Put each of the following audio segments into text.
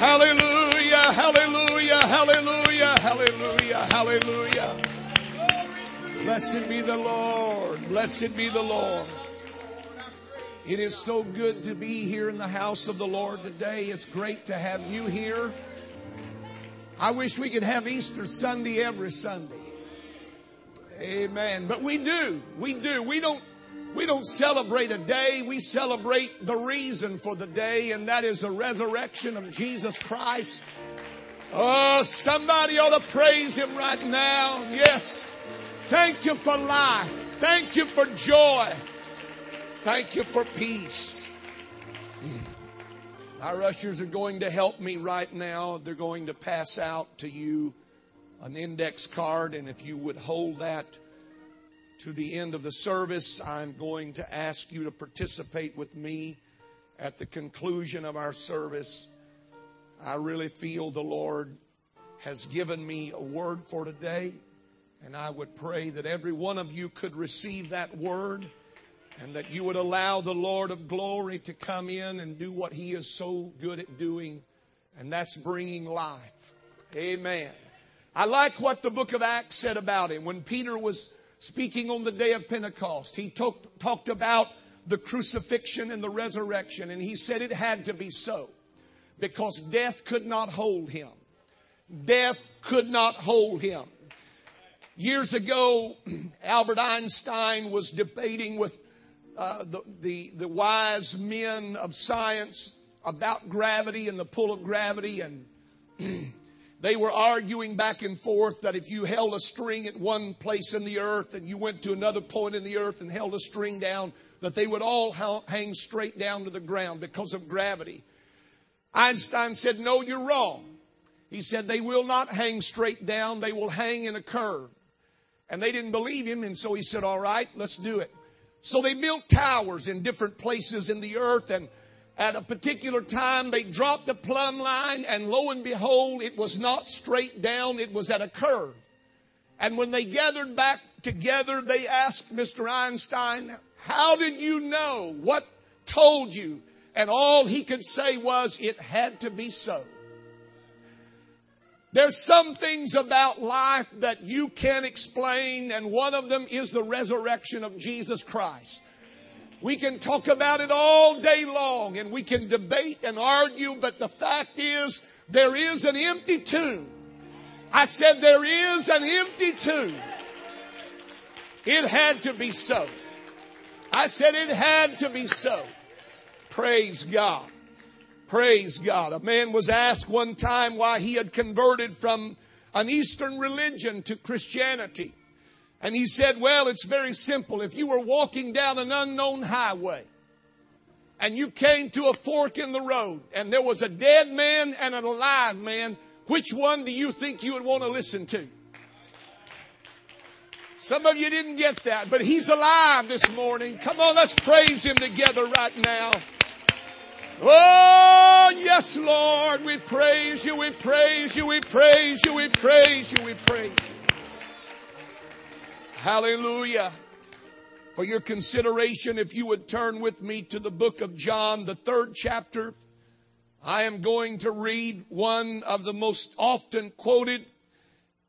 Hallelujah, hallelujah, hallelujah, hallelujah, hallelujah. Blessed be the Lord. Blessed be the Lord. It is so good to be here in the house of the Lord today. It's great to have you here. I wish we could have Easter Sunday every Sunday. Amen. But we do. We do. We don't we don't celebrate a day, we celebrate the reason for the day, and that is the resurrection of Jesus Christ. Oh, somebody ought to praise him right now. Yes. Thank you for life. Thank you for joy. Thank you for peace. Hmm. Our ushers are going to help me right now. They're going to pass out to you an index card, and if you would hold that to the end of the service, I'm going to ask you to participate with me at the conclusion of our service. I really feel the Lord has given me a word for today, and I would pray that every one of you could receive that word and that you would allow the Lord of glory to come in and do what he is so good at doing, and that's bringing life. Amen. I like what the book of Acts said about him. When Peter was speaking on the day of Pentecost. He talk, talked about the crucifixion and the resurrection, and he said it had to be so because death could not hold him. Death could not hold him. Years ago, Albert Einstein was debating with uh, the, the, the wise men of science about gravity and the pull of gravity and They were arguing back and forth that if you held a string at one place in the earth and you went to another point in the earth and held a string down, that they would all hang straight down to the ground because of gravity. Einstein said, No, you're wrong. He said, They will not hang straight down, they will hang in a curve. And they didn't believe him, and so he said, All right, let's do it. So they built towers in different places in the earth, and at a particular time, they dropped a plumb line, and lo and behold, it was not straight down, it was at a curve. And when they gathered back together, they asked Mr. Einstein, How did you know? What told you? And all he could say was, It had to be so. There's some things about life that you can't explain, and one of them is the resurrection of Jesus Christ. We can talk about it all day long and we can debate and argue, but the fact is there is an empty tomb. I said there is an empty tomb. It had to be so. I said it had to be so. Praise God. Praise God. A man was asked one time why he had converted from an Eastern religion to Christianity. And he said, Well, it's very simple. If you were walking down an unknown highway and you came to a fork in the road and there was a dead man and an alive man, which one do you think you would want to listen to? Some of you didn't get that, but he's alive this morning. Come on, let's praise him together right now. Oh, yes, Lord, we praise you, we praise you, we praise you, we praise you, we praise you. Hallelujah. For your consideration, if you would turn with me to the book of John, the third chapter, I am going to read one of the most often quoted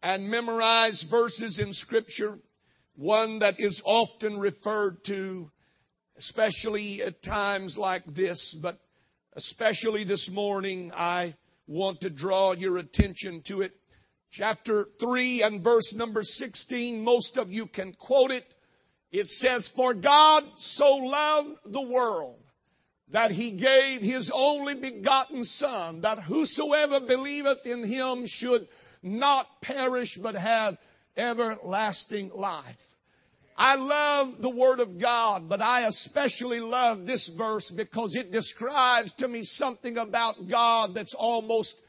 and memorized verses in scripture, one that is often referred to, especially at times like this, but especially this morning, I want to draw your attention to it chapter 3 and verse number 16. Most of you can quote it. It says, For God so loved the world that he gave his only begotten Son, that whosoever believeth in him should not perish but have everlasting life. I love the Word of God, but I especially love this verse because it describes to me something about God that's almost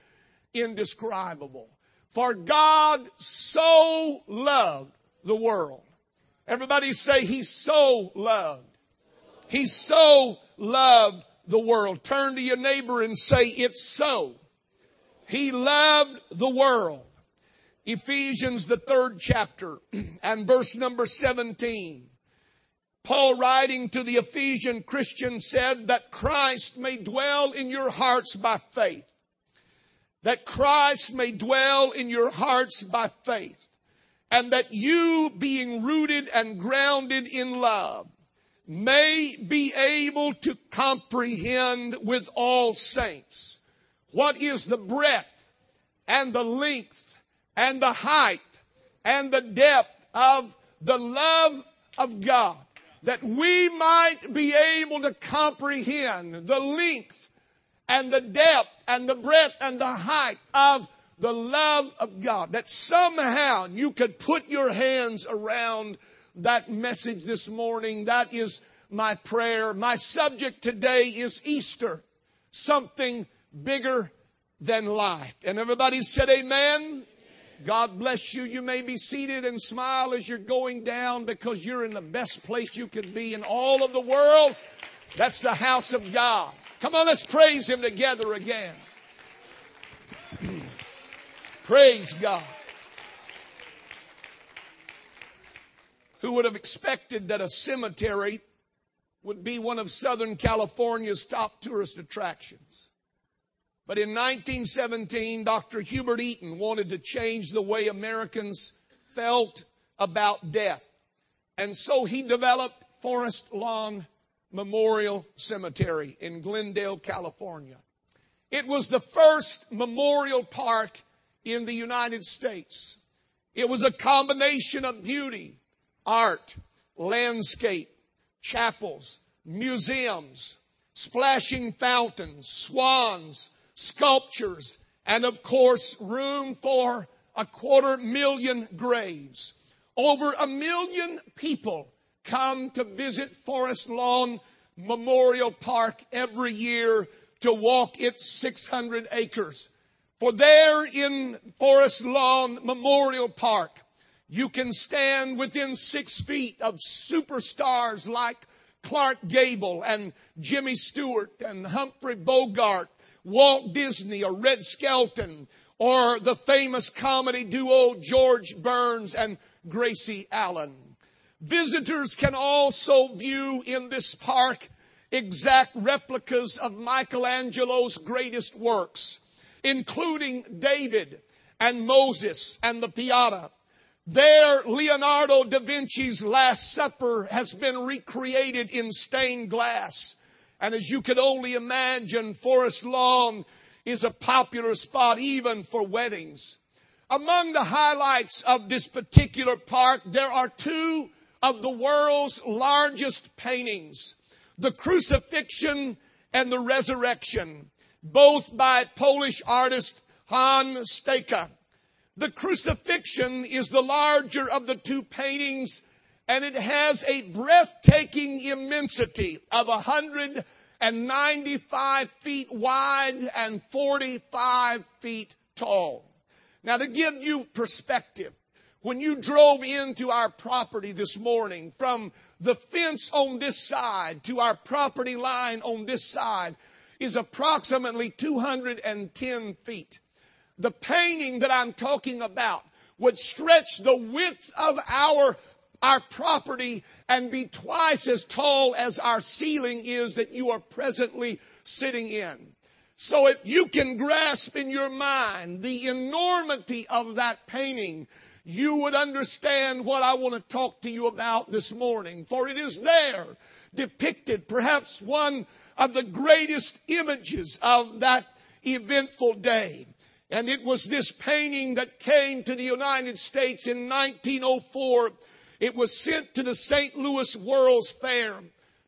indescribable. For God so loved the world. Everybody say, He so loved. He so loved the world. Turn to your neighbor and say, It's so. He loved the world. Ephesians, the third chapter, and verse number 17. Paul, writing to the Ephesian Christians, said that Christ may dwell in your hearts by faith that Christ may dwell in your hearts by faith, and that you, being rooted and grounded in love, may be able to comprehend with all saints what is the breadth and the length and the height and the depth of the love of God, that we might be able to comprehend the length and the depth and the breadth and the height of the love of God. That somehow you could put your hands around that message this morning. That is my prayer. My subject today is Easter. Something bigger than life. And everybody said amen. God bless you. You may be seated and smile as you're going down because you're in the best place you could be in all of the world. That's the house of God. Come on, let's praise Him together again. praise God. Who would have expected that a cemetery would be one of Southern California's top tourist attractions? But in 1917, Dr. Hubert Eaton wanted to change the way Americans felt about death. And so he developed Forest Lawn Memorial Cemetery in Glendale, California. It was the first memorial park in the United States. It was a combination of beauty, art, landscape, chapels, museums, splashing fountains, swans, sculptures, and of course, room for a quarter million graves. Over a million people come to visit Forest Lawn Memorial Park every year to walk its 600 acres. For there in Forest Lawn Memorial Park, you can stand within six feet of superstars like Clark Gable and Jimmy Stewart and Humphrey Bogart Walt Disney or Red Skelton or the famous comedy duo George Burns and Gracie Allen. Visitors can also view in this park exact replicas of Michelangelo's greatest works, including David and Moses and the Pieta. There, Leonardo da Vinci's Last Supper has been recreated in stained glass. And as you can only imagine, Forest Lawn is a popular spot even for weddings. Among the highlights of this particular park, there are two of the world's largest paintings. The crucifixion and the resurrection, both by Polish artist Jan Styka. The crucifixion is the larger of the two paintings and it has a breathtaking immensity of 195 feet wide and 45 feet tall. Now to give you perspective, when you drove into our property this morning from the fence on this side to our property line on this side is approximately 210 feet. The painting that I'm talking about would stretch the width of our our property and be twice as tall as our ceiling is that you are presently sitting in. So if you can grasp in your mind the enormity of that painting, you would understand what I want to talk to you about this morning. For it is there depicted perhaps one of the greatest images of that eventful day. And it was this painting that came to the United States in 1904 it was sent to the St. Louis World's Fair,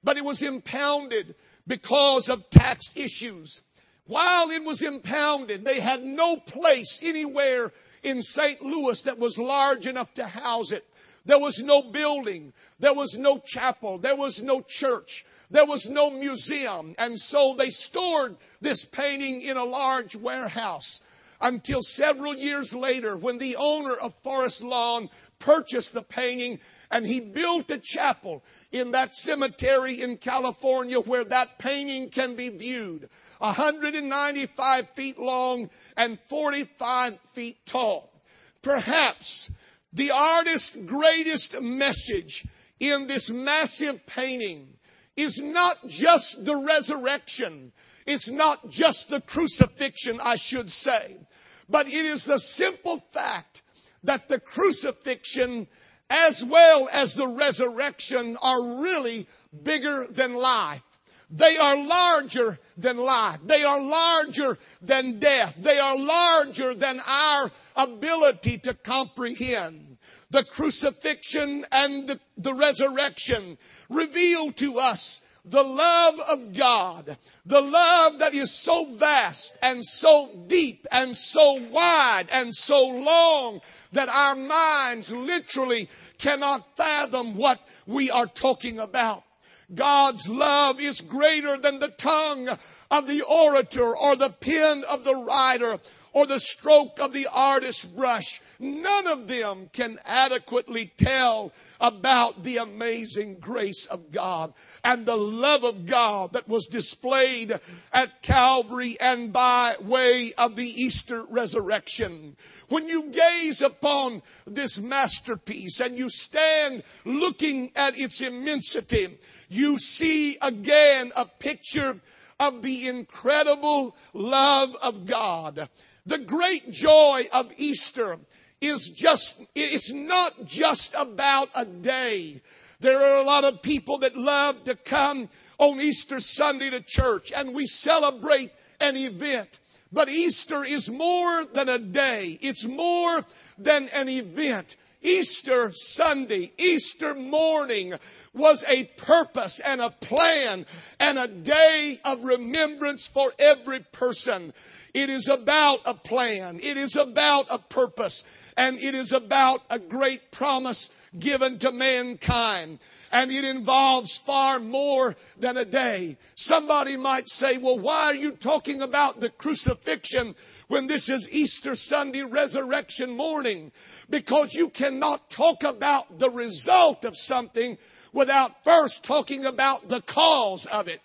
but it was impounded because of tax issues. While it was impounded, they had no place anywhere in St. Louis that was large enough to house it. There was no building. There was no chapel. There was no church. There was no museum. And so they stored this painting in a large warehouse until several years later when the owner of Forest Lawn purchased the painting and he built a chapel in that cemetery in California where that painting can be viewed. 195 feet long and 45 feet tall. Perhaps the artist's greatest message in this massive painting is not just the resurrection. It's not just the crucifixion, I should say. but it is the simple fact that the crucifixion as well as the resurrection are really bigger than life. They are larger than life. They are larger than death. They are larger than our ability to comprehend. The crucifixion and the, the resurrection reveal to us the love of God, the love that is so vast and so deep and so wide and so long that our minds literally cannot fathom what we are talking about. God's love is greater than the tongue of the orator or the pen of the writer or the stroke of the artist's brush. None of them can adequately tell about the amazing grace of God and the love of God that was displayed at Calvary and by way of the Easter resurrection. When you gaze upon this masterpiece and you stand looking at its immensity, you see again a picture of the incredible love of God. The great joy of Easter is just, it's not just about a day. There are a lot of people that love to come on Easter Sunday to church and we celebrate an event. But Easter is more than a day. It's more than an event. Easter Sunday, Easter morning was a purpose and a plan and a day of remembrance for every person. It is about a plan. It is about a purpose and it is about a great promise given to mankind. And it involves far more than a day. Somebody might say, well, why are you talking about the crucifixion when this is Easter Sunday resurrection morning? Because you cannot talk about the result of something without first talking about the cause of it.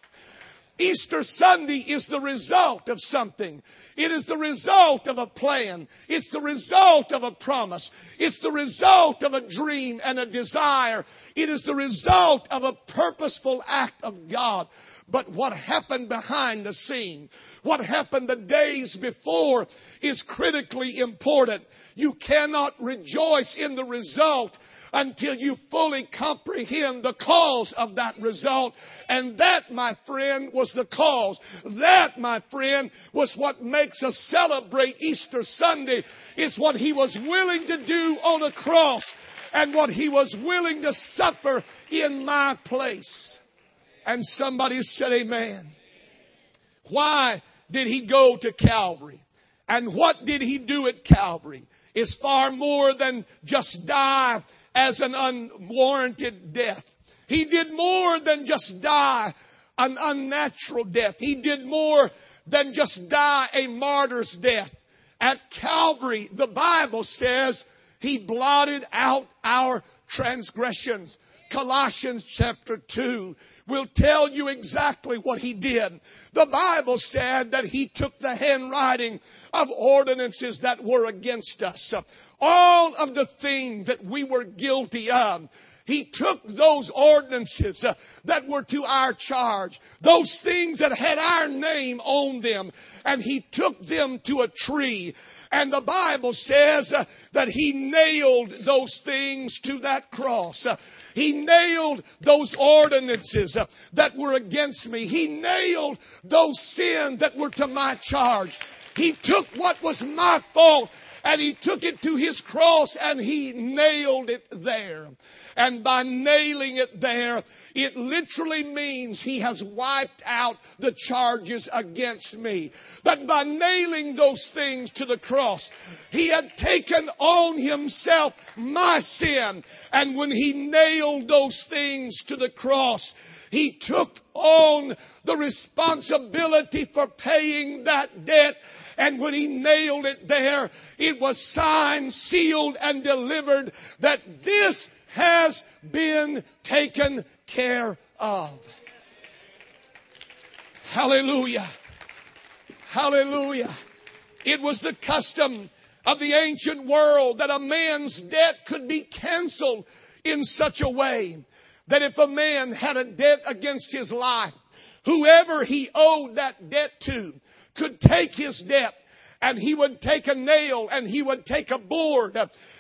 Easter Sunday is the result of something. It is the result of a plan. It's the result of a promise. It's the result of a dream and a desire. It is the result of a purposeful act of God. But what happened behind the scene, what happened the days before is critically important. You cannot rejoice in the result until you fully comprehend the cause of that result. And that, my friend, was the cause. That, my friend, was what makes us celebrate Easter Sunday. Is what he was willing to do on a cross and what he was willing to suffer in my place. And somebody said amen. Why did he go to Calvary? And what did he do at Calvary? Is far more than just die as an unwarranted death. He did more than just die an unnatural death. He did more than just die a martyr's death. At Calvary, the Bible says he blotted out our transgressions. Colossians chapter 2 will tell you exactly what he did. The Bible said that he took the handwriting of ordinances that were against us all of the things that we were guilty of. He took those ordinances uh, that were to our charge, those things that had our name on them, and he took them to a tree. And the Bible says uh, that he nailed those things to that cross. Uh, he nailed those ordinances uh, that were against me. He nailed those sins that were to my charge. He took what was my fault and he took it to his cross and he nailed it there. And by nailing it there, it literally means he has wiped out the charges against me. But by nailing those things to the cross, he had taken on himself my sin. And when he nailed those things to the cross, he took on the responsibility for paying that debt and when he nailed it there, it was signed, sealed, and delivered that this has been taken care of. Hallelujah. Hallelujah. It was the custom of the ancient world that a man's debt could be canceled in such a way that if a man had a debt against his life, whoever he owed that debt to could take his debt and he would take a nail and he would take a board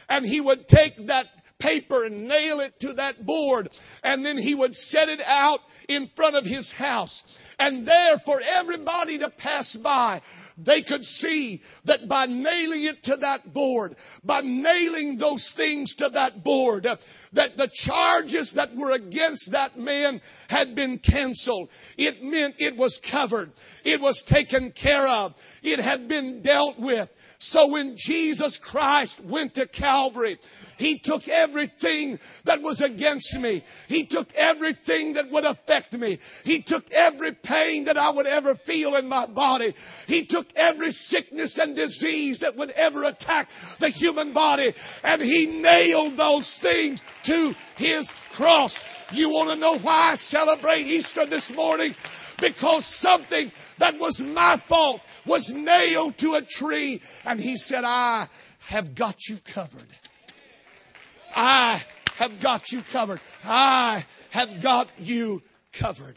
and he would take that paper and nail it to that board and then he would set it out in front of his house. And there for everybody to pass by they could see that by nailing it to that board, by nailing those things to that board, that the charges that were against that man had been canceled. It meant it was covered. It was taken care of. It had been dealt with. So when Jesus Christ went to Calvary, he took everything that was against me. He took everything that would affect me. He took every pain that I would ever feel in my body. He took every sickness and disease that would ever attack the human body and he nailed those things to his cross. You want to know why I celebrate Easter this morning? Because something that was my fault was nailed to a tree and he said, I have got you covered. I have got you covered. I have got you covered.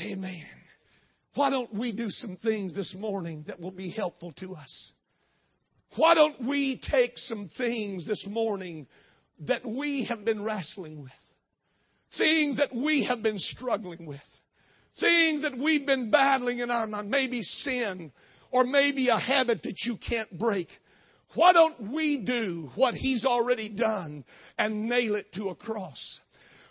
Amen. Why don't we do some things this morning that will be helpful to us? Why don't we take some things this morning that we have been wrestling with? Things that we have been struggling with. Things that we've been battling in our mind. Maybe sin or maybe a habit that you can't break. Why don't we do what he's already done and nail it to a cross?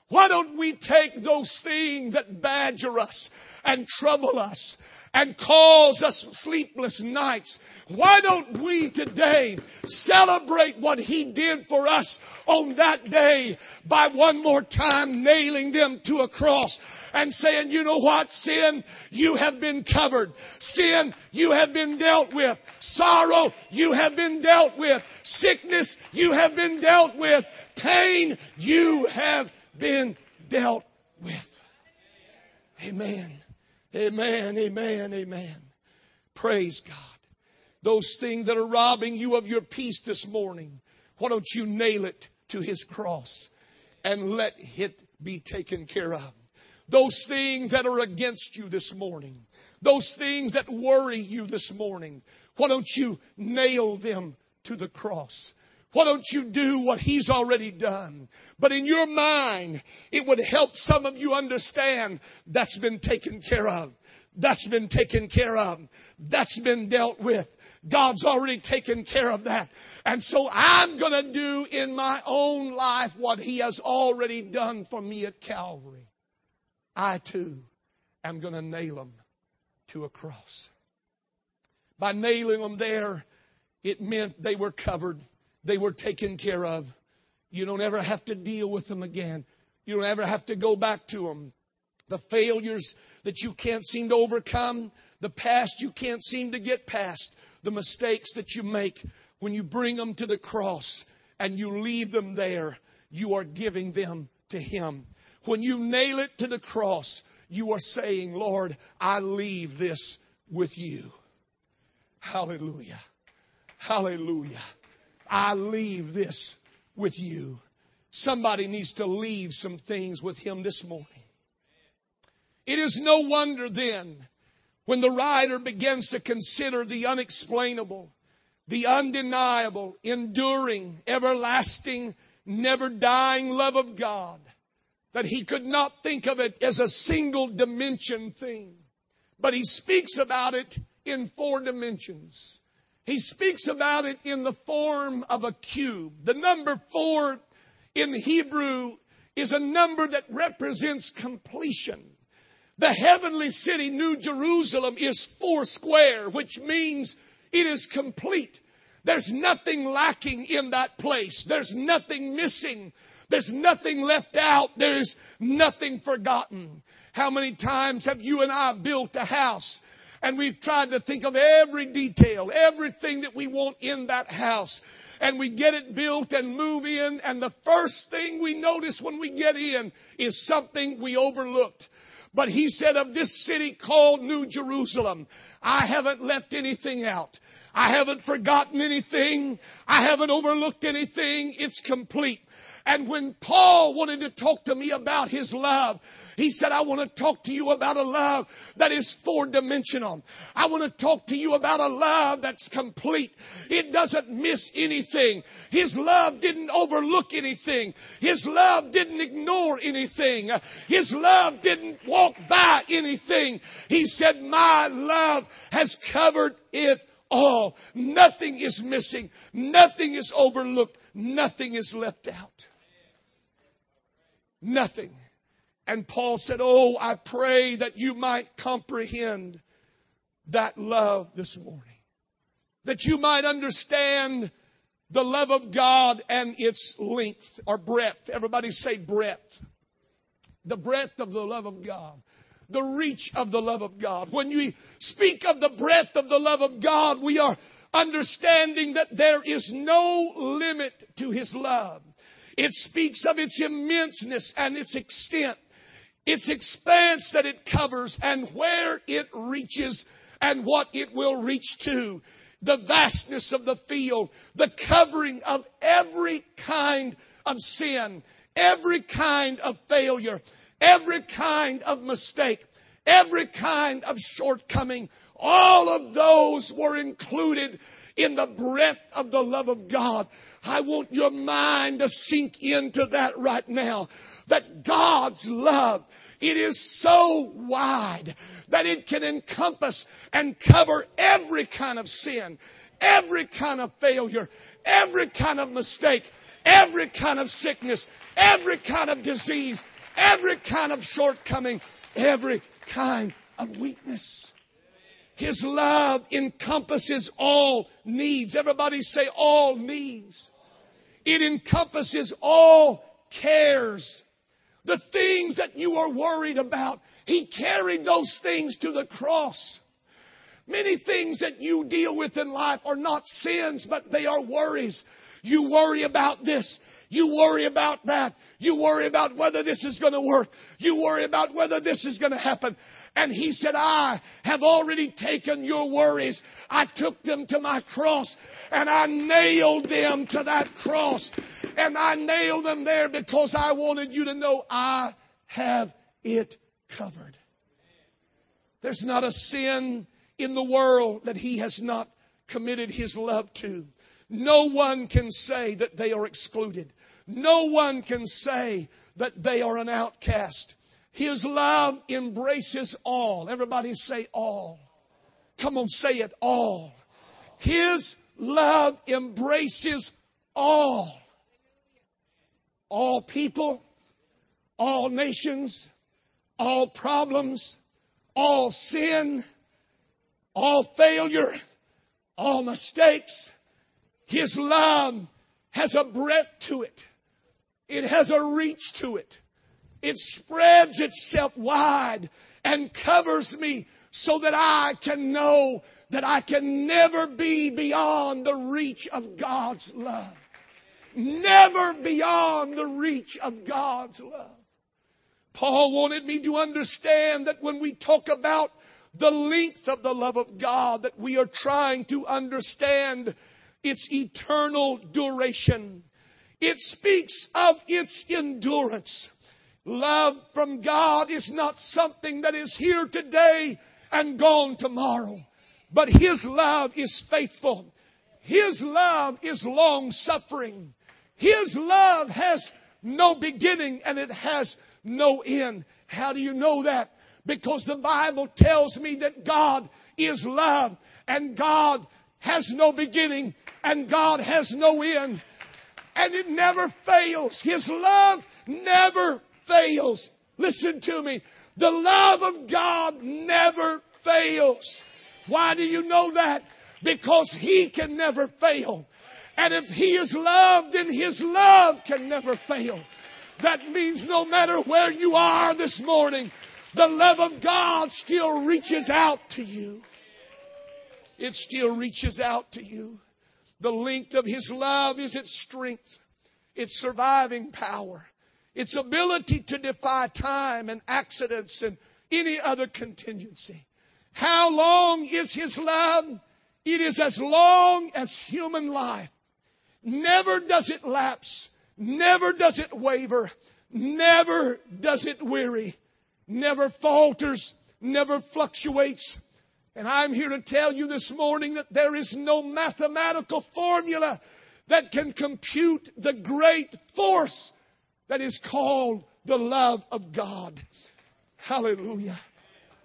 Why don't we take those things that badger us and trouble us and cause us sleepless nights. Why don't we today celebrate what he did for us on that day by one more time nailing them to a cross and saying, you know what, sin, you have been covered. Sin, you have been dealt with. Sorrow, you have been dealt with. Sickness, you have been dealt with. Pain, you have been dealt with. Amen. Amen, amen, amen. Praise God. Those things that are robbing you of your peace this morning, why don't you nail it to his cross and let it be taken care of? Those things that are against you this morning, those things that worry you this morning, why don't you nail them to the cross? Why don't you do what he's already done? But in your mind, it would help some of you understand that's been taken care of. That's been taken care of. That's been dealt with. God's already taken care of that. And so I'm going to do in my own life what he has already done for me at Calvary. I too am going to nail them to a cross. By nailing them there, it meant they were covered they were taken care of. You don't ever have to deal with them again. You don't ever have to go back to them. The failures that you can't seem to overcome, the past you can't seem to get past, the mistakes that you make when you bring them to the cross and you leave them there, you are giving them to Him. When you nail it to the cross, you are saying, Lord, I leave this with you. Hallelujah. Hallelujah. I leave this with you. Somebody needs to leave some things with him this morning. It is no wonder then when the writer begins to consider the unexplainable, the undeniable, enduring, everlasting, never dying love of God, that he could not think of it as a single dimension thing, but he speaks about it in four dimensions. He speaks about it in the form of a cube. The number four in Hebrew is a number that represents completion. The heavenly city, New Jerusalem, is four square, which means it is complete. There's nothing lacking in that place. There's nothing missing. There's nothing left out. There's nothing forgotten. How many times have you and I built a house and we've tried to think of every detail, everything that we want in that house. And we get it built and move in. And the first thing we notice when we get in is something we overlooked. But he said of this city called New Jerusalem, I haven't left anything out. I haven't forgotten anything. I haven't overlooked anything. It's complete. And when Paul wanted to talk to me about his love, He said, I want to talk to you about a love that is four dimensional. I want to talk to you about a love that's complete. It doesn't miss anything. His love didn't overlook anything. His love didn't ignore anything. His love didn't walk by anything. He said, my love has covered it all. Nothing is missing. Nothing is overlooked. Nothing is left out. Nothing. And Paul said, Oh, I pray that you might comprehend that love this morning. That you might understand the love of God and its length or breadth. Everybody say breadth. The breadth of the love of God. The reach of the love of God. When you speak of the breadth of the love of God, we are understanding that there is no limit to His love. It speaks of its immenseness and its extent its expanse that it covers and where it reaches and what it will reach to. The vastness of the field, the covering of every kind of sin, every kind of failure, every kind of mistake, every kind of shortcoming. All of those were included in the breadth of the love of God. I want your mind to sink into that right now. That God's love it is so wide that it can encompass and cover every kind of sin, every kind of failure, every kind of mistake, every kind of sickness, every kind of disease, every kind of shortcoming, every kind of weakness. His love encompasses all needs. Everybody say all needs. It encompasses all cares. The things that you are worried about, He carried those things to the cross. Many things that you deal with in life are not sins, but they are worries. You worry about this. You worry about that. You worry about whether this is going to work. You worry about whether this is going to happen. And he said, I have already taken your worries. I took them to my cross and I nailed them to that cross. And I nailed them there because I wanted you to know I have it covered. There's not a sin in the world that he has not committed his love to. No one can say that they are excluded. No one can say that they are an outcast. His love embraces all. Everybody say all. Come on, say it all. His love embraces all. All people, all nations, all problems, all sin, all failure, all mistakes. His love has a breadth to it. It has a reach to it. It spreads itself wide and covers me so that I can know that I can never be beyond the reach of God's love. Never beyond the reach of God's love. Paul wanted me to understand that when we talk about the length of the love of God, that we are trying to understand its eternal duration. It speaks of its endurance. Love from God is not something that is here today and gone tomorrow. But His love is faithful. His love is long suffering. His love has no beginning and it has no end. How do you know that? Because the Bible tells me that God is love and God has no beginning and God has no end. And it never fails. His love never fails. Listen to me. The love of God never fails. Why do you know that? Because He can never fail. And if He is loved, then His love can never fail. That means no matter where you are this morning, the love of God still reaches out to you. It still reaches out to you. The length of His love is its strength, its surviving power its ability to defy time and accidents and any other contingency. How long is His love? It is as long as human life. Never does it lapse. Never does it waver. Never does it weary. never falters, never fluctuates. And I'm here to tell you this morning that there is no mathematical formula that can compute the great force that is called the love of God. Hallelujah.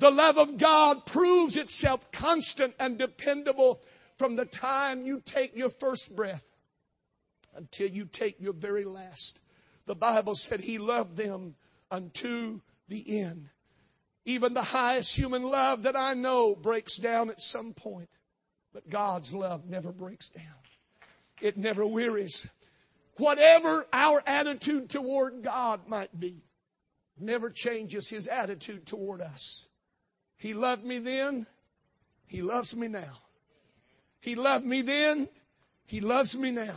The love of God proves itself constant and dependable from the time you take your first breath until you take your very last. The Bible said he loved them unto the end. Even the highest human love that I know breaks down at some point. But God's love never breaks down. It never wearies. Whatever our attitude toward God might be, never changes his attitude toward us. He loved me then. He loves me now. He loved me then. He loves me now.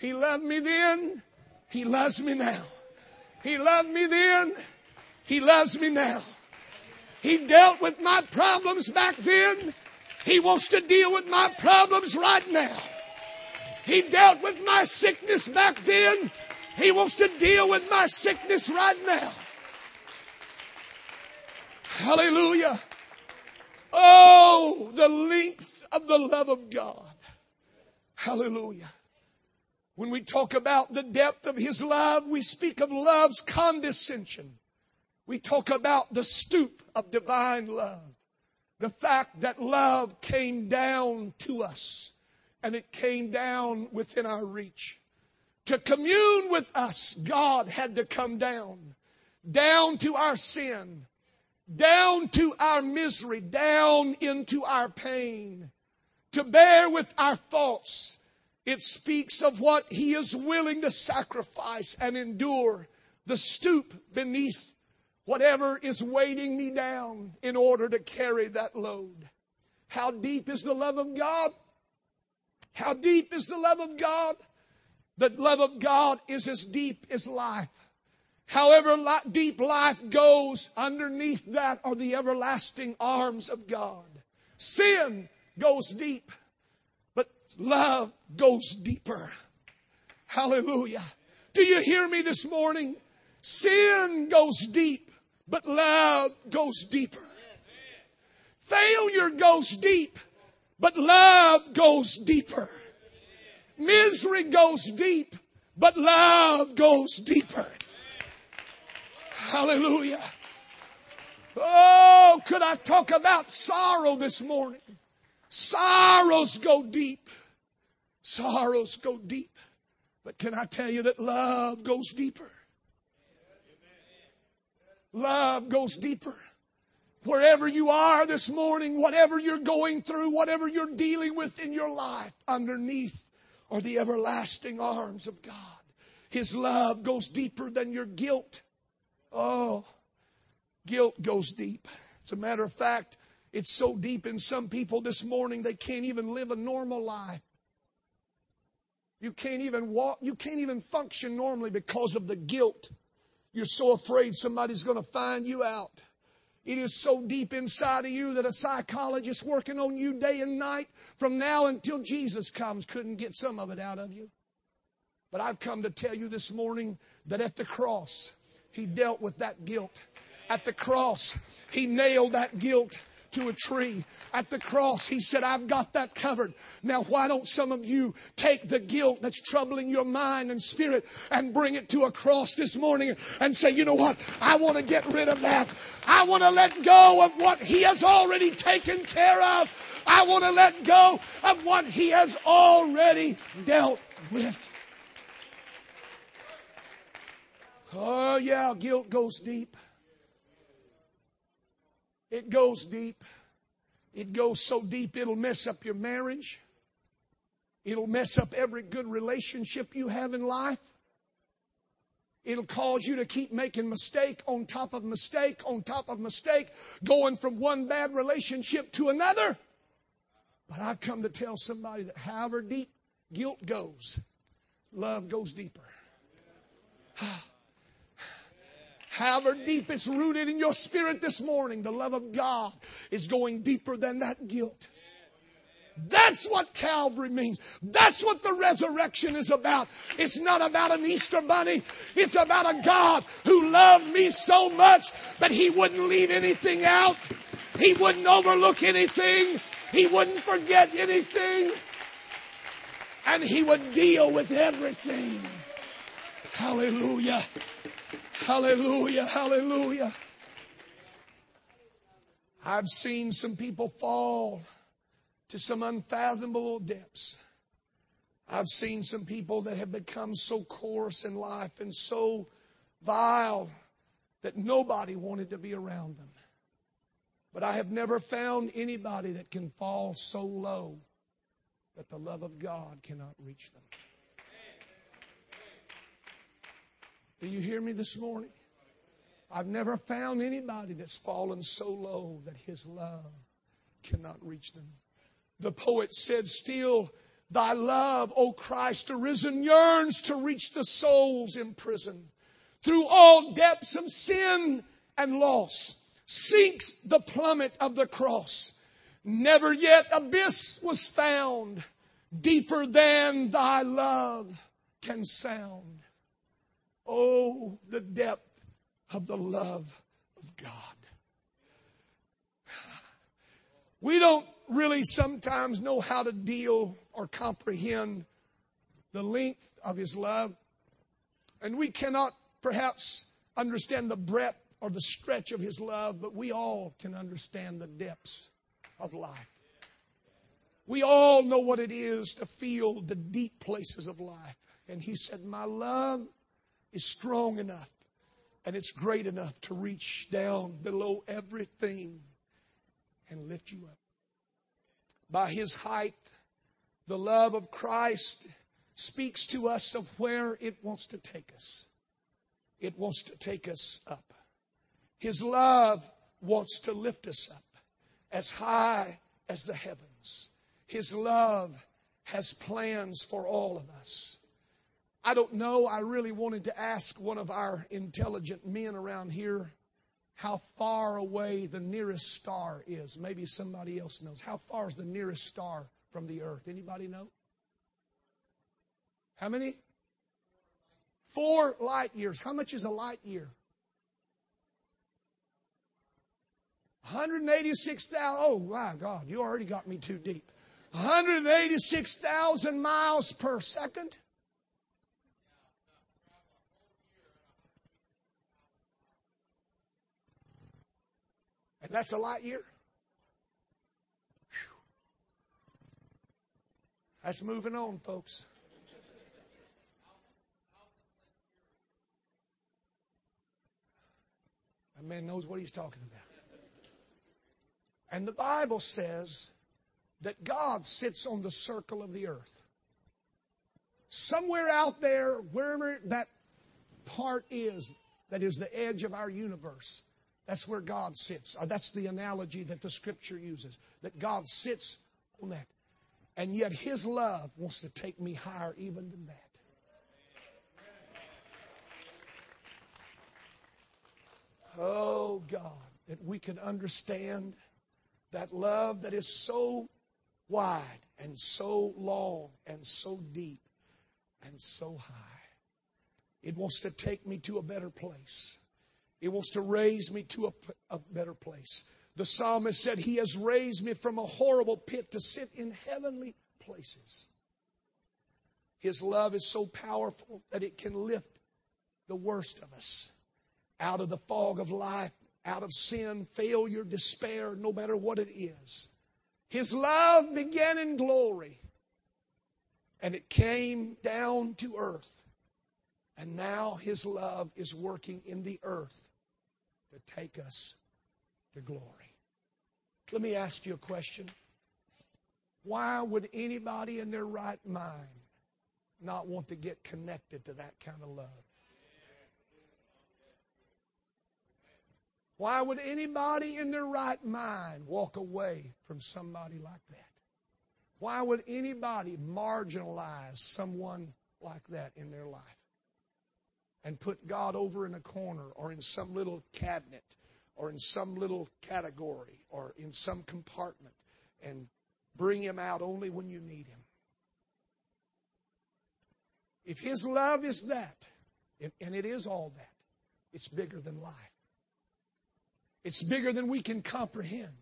He loved me then. He loves me now. He loved me then. He loves me now. He dealt with my problems back then. He wants to deal with my problems right now. He dealt with my sickness back then. He wants to deal with my sickness right now. Hallelujah. Oh, the length of the love of God. Hallelujah. When we talk about the depth of His love, we speak of love's condescension. We talk about the stoop of divine love. The fact that love came down to us and it came down within our reach. To commune with us, God had to come down, down to our sin, down to our misery, down into our pain, to bear with our faults, it speaks of what he is willing to sacrifice and endure, the stoop beneath whatever is weighting me down in order to carry that load. How deep is the love of God? How deep is the love of God? The love of God is as deep as life. However deep life goes, underneath that are the everlasting arms of God. Sin goes deep. But love goes deeper. Hallelujah. Do you hear me this morning? Sin goes deep, but love goes deeper. Failure goes deep, but love goes deeper. Misery goes deep, but love goes deeper. Hallelujah. Oh, could I talk about sorrow this morning? Sorrows go deep. Sorrows go deep. But can I tell you that love goes deeper? Love goes deeper. Wherever you are this morning, whatever you're going through, whatever you're dealing with in your life, underneath are the everlasting arms of God. His love goes deeper than your guilt. Oh, guilt goes deep. As a matter of fact, it's so deep in some people this morning they can't even live a normal life. You can't even walk, you can't even function normally because of the guilt. You're so afraid somebody's going to find you out. It is so deep inside of you that a psychologist working on you day and night from now until Jesus comes couldn't get some of it out of you. But I've come to tell you this morning that at the cross, He dealt with that guilt. At the cross, He nailed that guilt to a tree at the cross. He said, I've got that covered. Now, why don't some of you take the guilt that's troubling your mind and spirit and bring it to a cross this morning and say, you know what? I want to get rid of that. I want to let go of what He has already taken care of. I want to let go of what He has already dealt with. Oh, yeah, guilt goes deep. It goes deep. It goes so deep it'll mess up your marriage. It'll mess up every good relationship you have in life. It'll cause you to keep making mistake on top of mistake on top of mistake, going from one bad relationship to another. But I've come to tell somebody that however deep guilt goes, love goes deeper. Ah. However deep it's rooted in your spirit this morning, the love of God is going deeper than that guilt. That's what Calvary means. That's what the resurrection is about. It's not about an Easter bunny. It's about a God who loved me so much that he wouldn't leave anything out. He wouldn't overlook anything. He wouldn't forget anything. And he would deal with everything. Hallelujah. Hallelujah. Hallelujah. I've seen some people fall to some unfathomable depths. I've seen some people that have become so coarse in life and so vile that nobody wanted to be around them. But I have never found anybody that can fall so low that the love of God cannot reach them. Do you hear me this morning? I've never found anybody that's fallen so low that his love cannot reach them. The poet said, Still thy love, O Christ arisen, yearns to reach the souls in prison. Through all depths of sin and loss, sinks the plummet of the cross. Never yet abyss was found deeper than thy love can sound. Oh, the depth of the love of God. We don't really sometimes know how to deal or comprehend the length of His love. And we cannot perhaps understand the breadth or the stretch of His love, but we all can understand the depths of life. We all know what it is to feel the deep places of life. And He said, My love is strong enough and it's great enough to reach down below everything and lift you up. By his height, the love of Christ speaks to us of where it wants to take us. It wants to take us up. His love wants to lift us up as high as the heavens. His love has plans for all of us. I don't know. I really wanted to ask one of our intelligent men around here how far away the nearest star is. Maybe somebody else knows. How far is the nearest star from the earth? Anybody know? How many? Four light years. How much is a light year? 186,000. Oh, my God, you already got me too deep. 186,000 miles per second. And that's a light year. That's moving on, folks. That man knows what he's talking about. And the Bible says that God sits on the circle of the earth. Somewhere out there, wherever that part is, that is the edge of our universe, that's where God sits. Uh, that's the analogy that the scripture uses. That God sits on that. And yet his love wants to take me higher even than that. Oh God, that we can understand that love that is so wide and so long and so deep and so high. It wants to take me to a better place. It wants to raise me to a, a better place. The psalmist said, He has raised me from a horrible pit to sit in heavenly places. His love is so powerful that it can lift the worst of us out of the fog of life, out of sin, failure, despair, no matter what it is. His love began in glory and it came down to earth. And now His love is working in the earth to take us to glory. Let me ask you a question. Why would anybody in their right mind not want to get connected to that kind of love? Why would anybody in their right mind walk away from somebody like that? Why would anybody marginalize someone like that in their life? And put God over in a corner or in some little cabinet or in some little category or in some compartment and bring him out only when you need him. If his love is that, and it is all that, it's bigger than life. It's bigger than we can comprehend.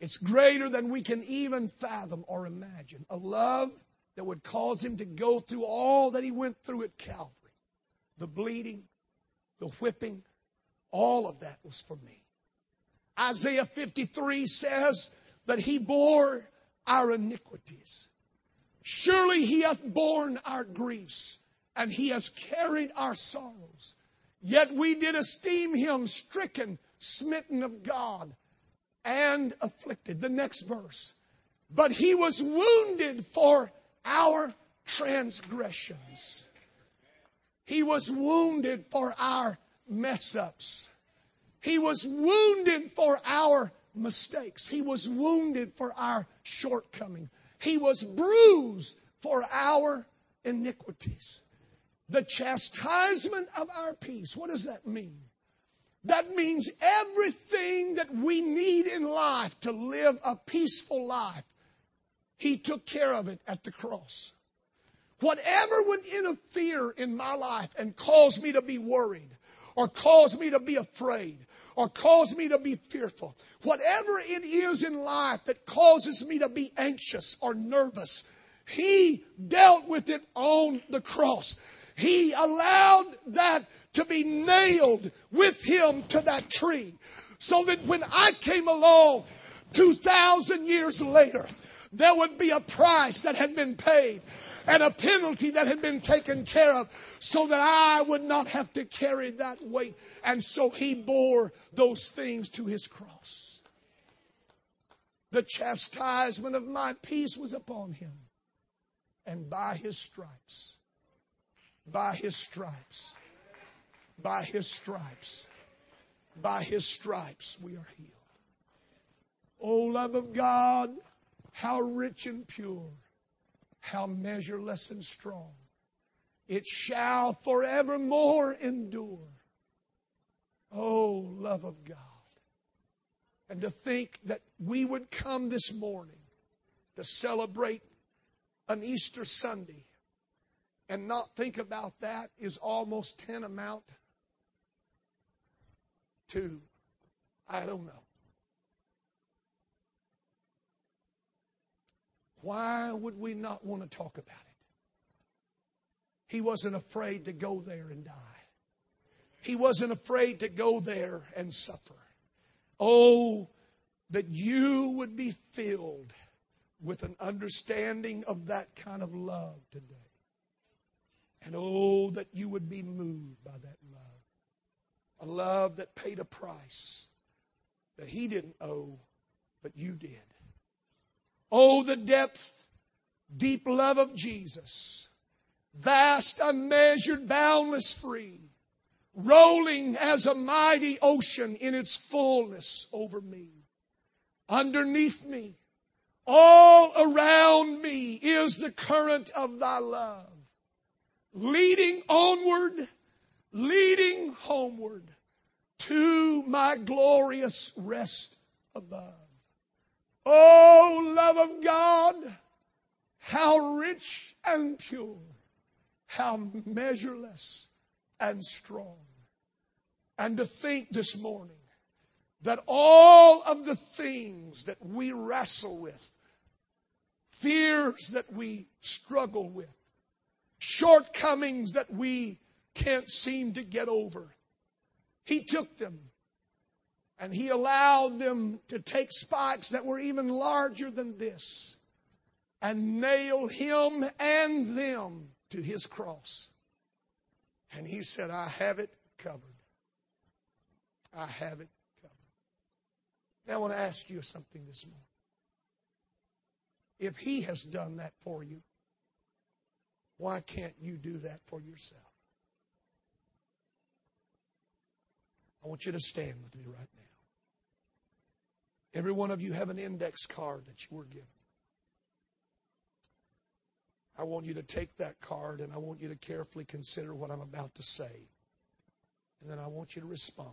It's greater than we can even fathom or imagine. A love that would cause him to go through all that he went through at Calvary the bleeding, the whipping, all of that was for me. Isaiah 53 says that he bore our iniquities. Surely he hath borne our griefs, and he has carried our sorrows. Yet we did esteem him stricken, smitten of God, and afflicted. The next verse. But he was wounded for our transgressions. He was wounded for our mess ups. He was wounded for our mistakes. He was wounded for our shortcoming. He was bruised for our iniquities. The chastisement of our peace. What does that mean? That means everything that we need in life to live a peaceful life, He took care of it at the cross. Whatever would interfere in my life and cause me to be worried or cause me to be afraid or cause me to be fearful, whatever it is in life that causes me to be anxious or nervous, He dealt with it on the cross. He allowed that to be nailed with Him to that tree so that when I came along 2,000 years later, there would be a price that had been paid and a penalty that had been taken care of so that I would not have to carry that weight. And so he bore those things to his cross. The chastisement of my peace was upon him. And by his stripes, by his stripes, by his stripes, by his stripes, we are healed. O love of God, how rich and pure how measureless and strong. It shall forevermore endure. Oh, love of God. And to think that we would come this morning to celebrate an Easter Sunday and not think about that is almost tantamount to, I don't know. Why would we not want to talk about it? He wasn't afraid to go there and die. He wasn't afraid to go there and suffer. Oh, that you would be filled with an understanding of that kind of love today. And oh, that you would be moved by that love. A love that paid a price that he didn't owe, but you did. Oh, the depth, deep love of Jesus. Vast, unmeasured, boundless, free. Rolling as a mighty ocean in its fullness over me. Underneath me, all around me is the current of thy love. Leading onward, leading homeward to my glorious rest above. Oh, love of God, how rich and pure, how measureless and strong. And to think this morning that all of the things that we wrestle with, fears that we struggle with, shortcomings that we can't seem to get over, He took them and he allowed them to take spikes that were even larger than this and nail him and them to his cross. And he said, I have it covered. I have it covered. Now I want to ask you something this morning. If he has done that for you, why can't you do that for yourself? I want you to stand with me right now. Every one of you have an index card that you were given. I want you to take that card and I want you to carefully consider what I'm about to say. And then I want you to respond.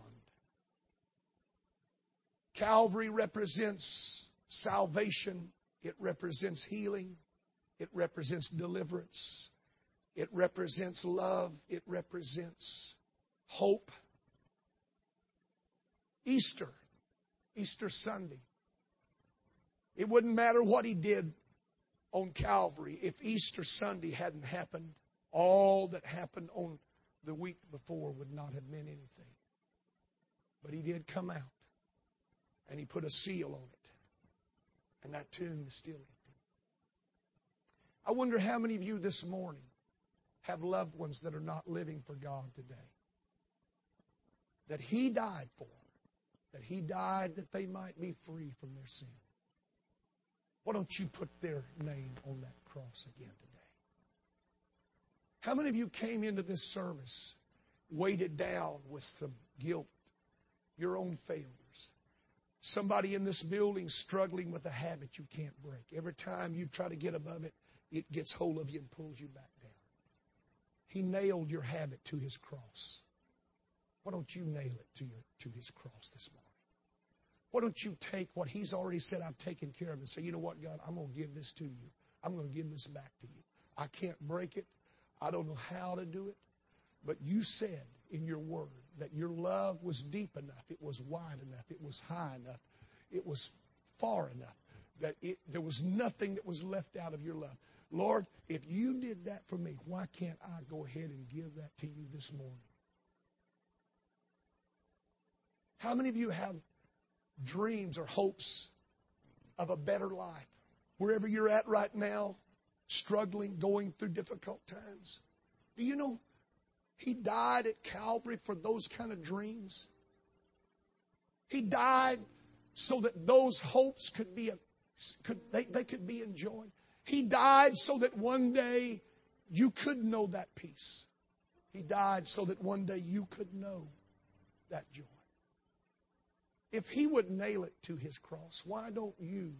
Calvary represents salvation, it represents healing, it represents deliverance, it represents love, it represents hope. Easter, Easter Sunday. It wouldn't matter what he did on Calvary if Easter Sunday hadn't happened. All that happened on the week before would not have meant anything. But he did come out and he put a seal on it. And that tomb is still empty. I wonder how many of you this morning have loved ones that are not living for God today. That He died for. That He died that they might be free from their sin. Why don't you put their name on that cross again today? How many of you came into this service weighted down with some guilt, your own failures? Somebody in this building struggling with a habit you can't break. Every time you try to get above it, it gets hold of you and pulls you back down. He nailed your habit to his cross. Why don't you nail it to, your, to his cross this morning? Why don't you take what he's already said I've taken care of and say, you know what, God, I'm going to give this to you. I'm going to give this back to you. I can't break it. I don't know how to do it. But you said in your word that your love was deep enough, it was wide enough, it was high enough, it was far enough that it, there was nothing that was left out of your love. Lord, if you did that for me, why can't I go ahead and give that to you this morning? How many of you have dreams or hopes of a better life? Wherever you're at right now, struggling, going through difficult times. Do you know he died at Calvary for those kind of dreams? He died so that those hopes could be could they, they could be enjoyed. He died so that one day you could know that peace. He died so that one day you could know that joy. If he would nail it to his cross, why don't you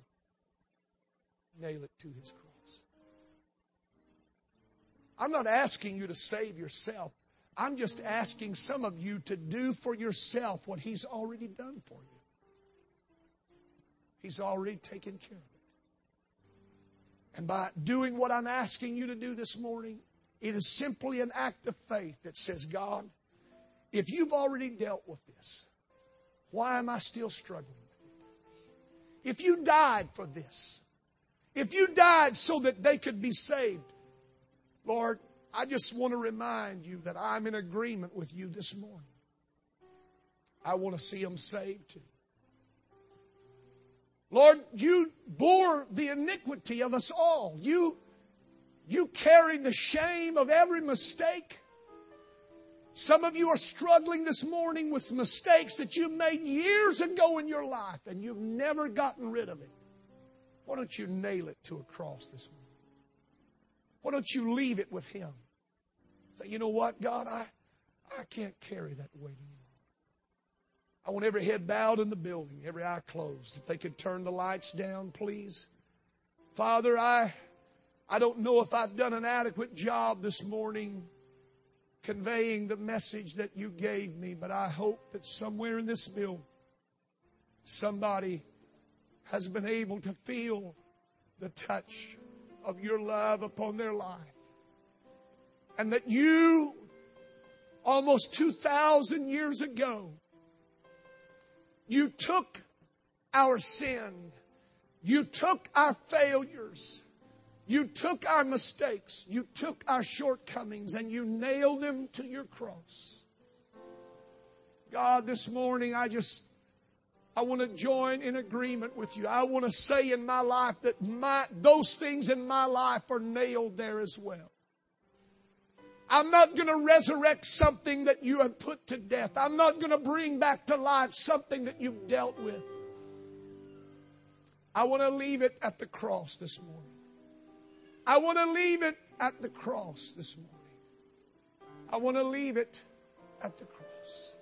nail it to his cross? I'm not asking you to save yourself. I'm just asking some of you to do for yourself what He's already done for you. He's already taken care of it. And by doing what I'm asking you to do this morning, it is simply an act of faith that says, God, if you've already dealt with this, why am I still struggling? If you died for this, if you died so that they could be saved, Lord, I just want to remind you that I'm in agreement with you this morning. I want to see them saved too. Lord, you bore the iniquity of us all. You, you carried the shame of every mistake. Some of you are struggling this morning with mistakes that you made years ago in your life and you've never gotten rid of it. Why don't you nail it to a cross this morning? Why don't you leave it with Him? Say, you know what, God, I, I can't carry that weight anymore. I want every head bowed in the building, every eye closed. If they could turn the lights down, please. Father, I, I don't know if I've done an adequate job this morning conveying the message that you gave me, but I hope that somewhere in this building, somebody has been able to feel the touch of your love upon their life. And that you, almost 2,000 years ago, you took our sin. You took our failures. You took our mistakes. You took our shortcomings and you nailed them to your cross. God, this morning I just, I want to join in agreement with you. I want to say in my life that my, those things in my life are nailed there as well. I'm not going to resurrect something that you have put to death. I'm not going to bring back to life something that you've dealt with. I want to leave it at the cross this morning. I want to leave it at the cross this morning. I want to leave it at the cross.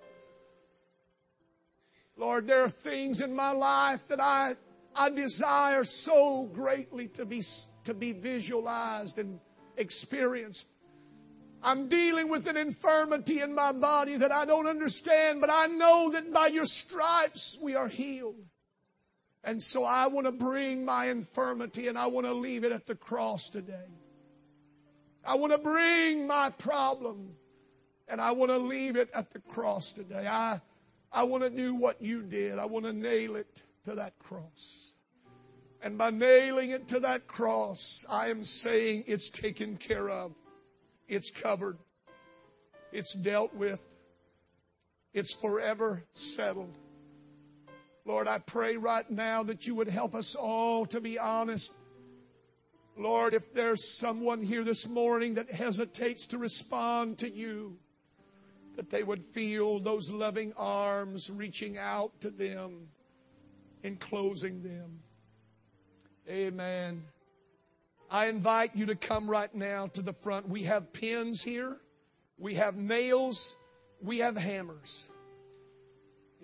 Lord, there are things in my life that I, I desire so greatly to be, to be visualized and experienced. I'm dealing with an infirmity in my body that I don't understand, but I know that by your stripes we are healed. And so I want to bring my infirmity and I want to leave it at the cross today. I want to bring my problem and I want to leave it at the cross today. I, I want to do what you did. I want to nail it to that cross. And by nailing it to that cross, I am saying it's taken care of. It's covered. It's dealt with. It's forever settled. Lord, I pray right now that you would help us all to be honest. Lord, if there's someone here this morning that hesitates to respond to you, that they would feel those loving arms reaching out to them, enclosing them. Amen. I invite you to come right now to the front. We have pins here, we have nails, we have hammers.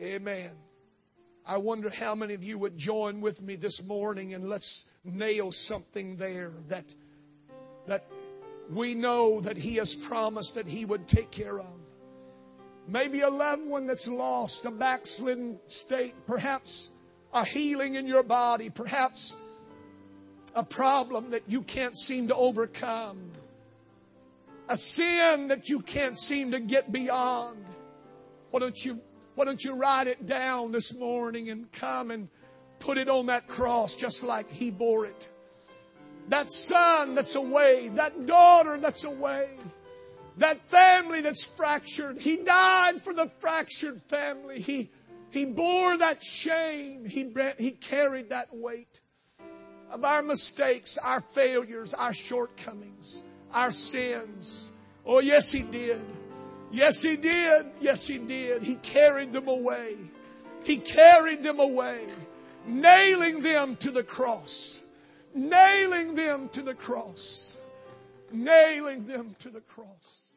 Amen. I wonder how many of you would join with me this morning and let's nail something there that that we know that he has promised that he would take care of. Maybe a loved one that's lost, a backslidden state, perhaps a healing in your body, perhaps a problem that you can't seem to overcome, a sin that you can't seem to get beyond. Why don't you why don't you write it down this morning and come and put it on that cross just like He bore it? That son that's away, that daughter that's away, that family that's fractured. He died for the fractured family. He, he bore that shame. He, he carried that weight of our mistakes, our failures, our shortcomings, our sins. Oh, yes, He did. Yes, He did. Yes, He did. He carried them away. He carried them away, nailing them to the cross. Nailing them to the cross. Nailing them to the cross.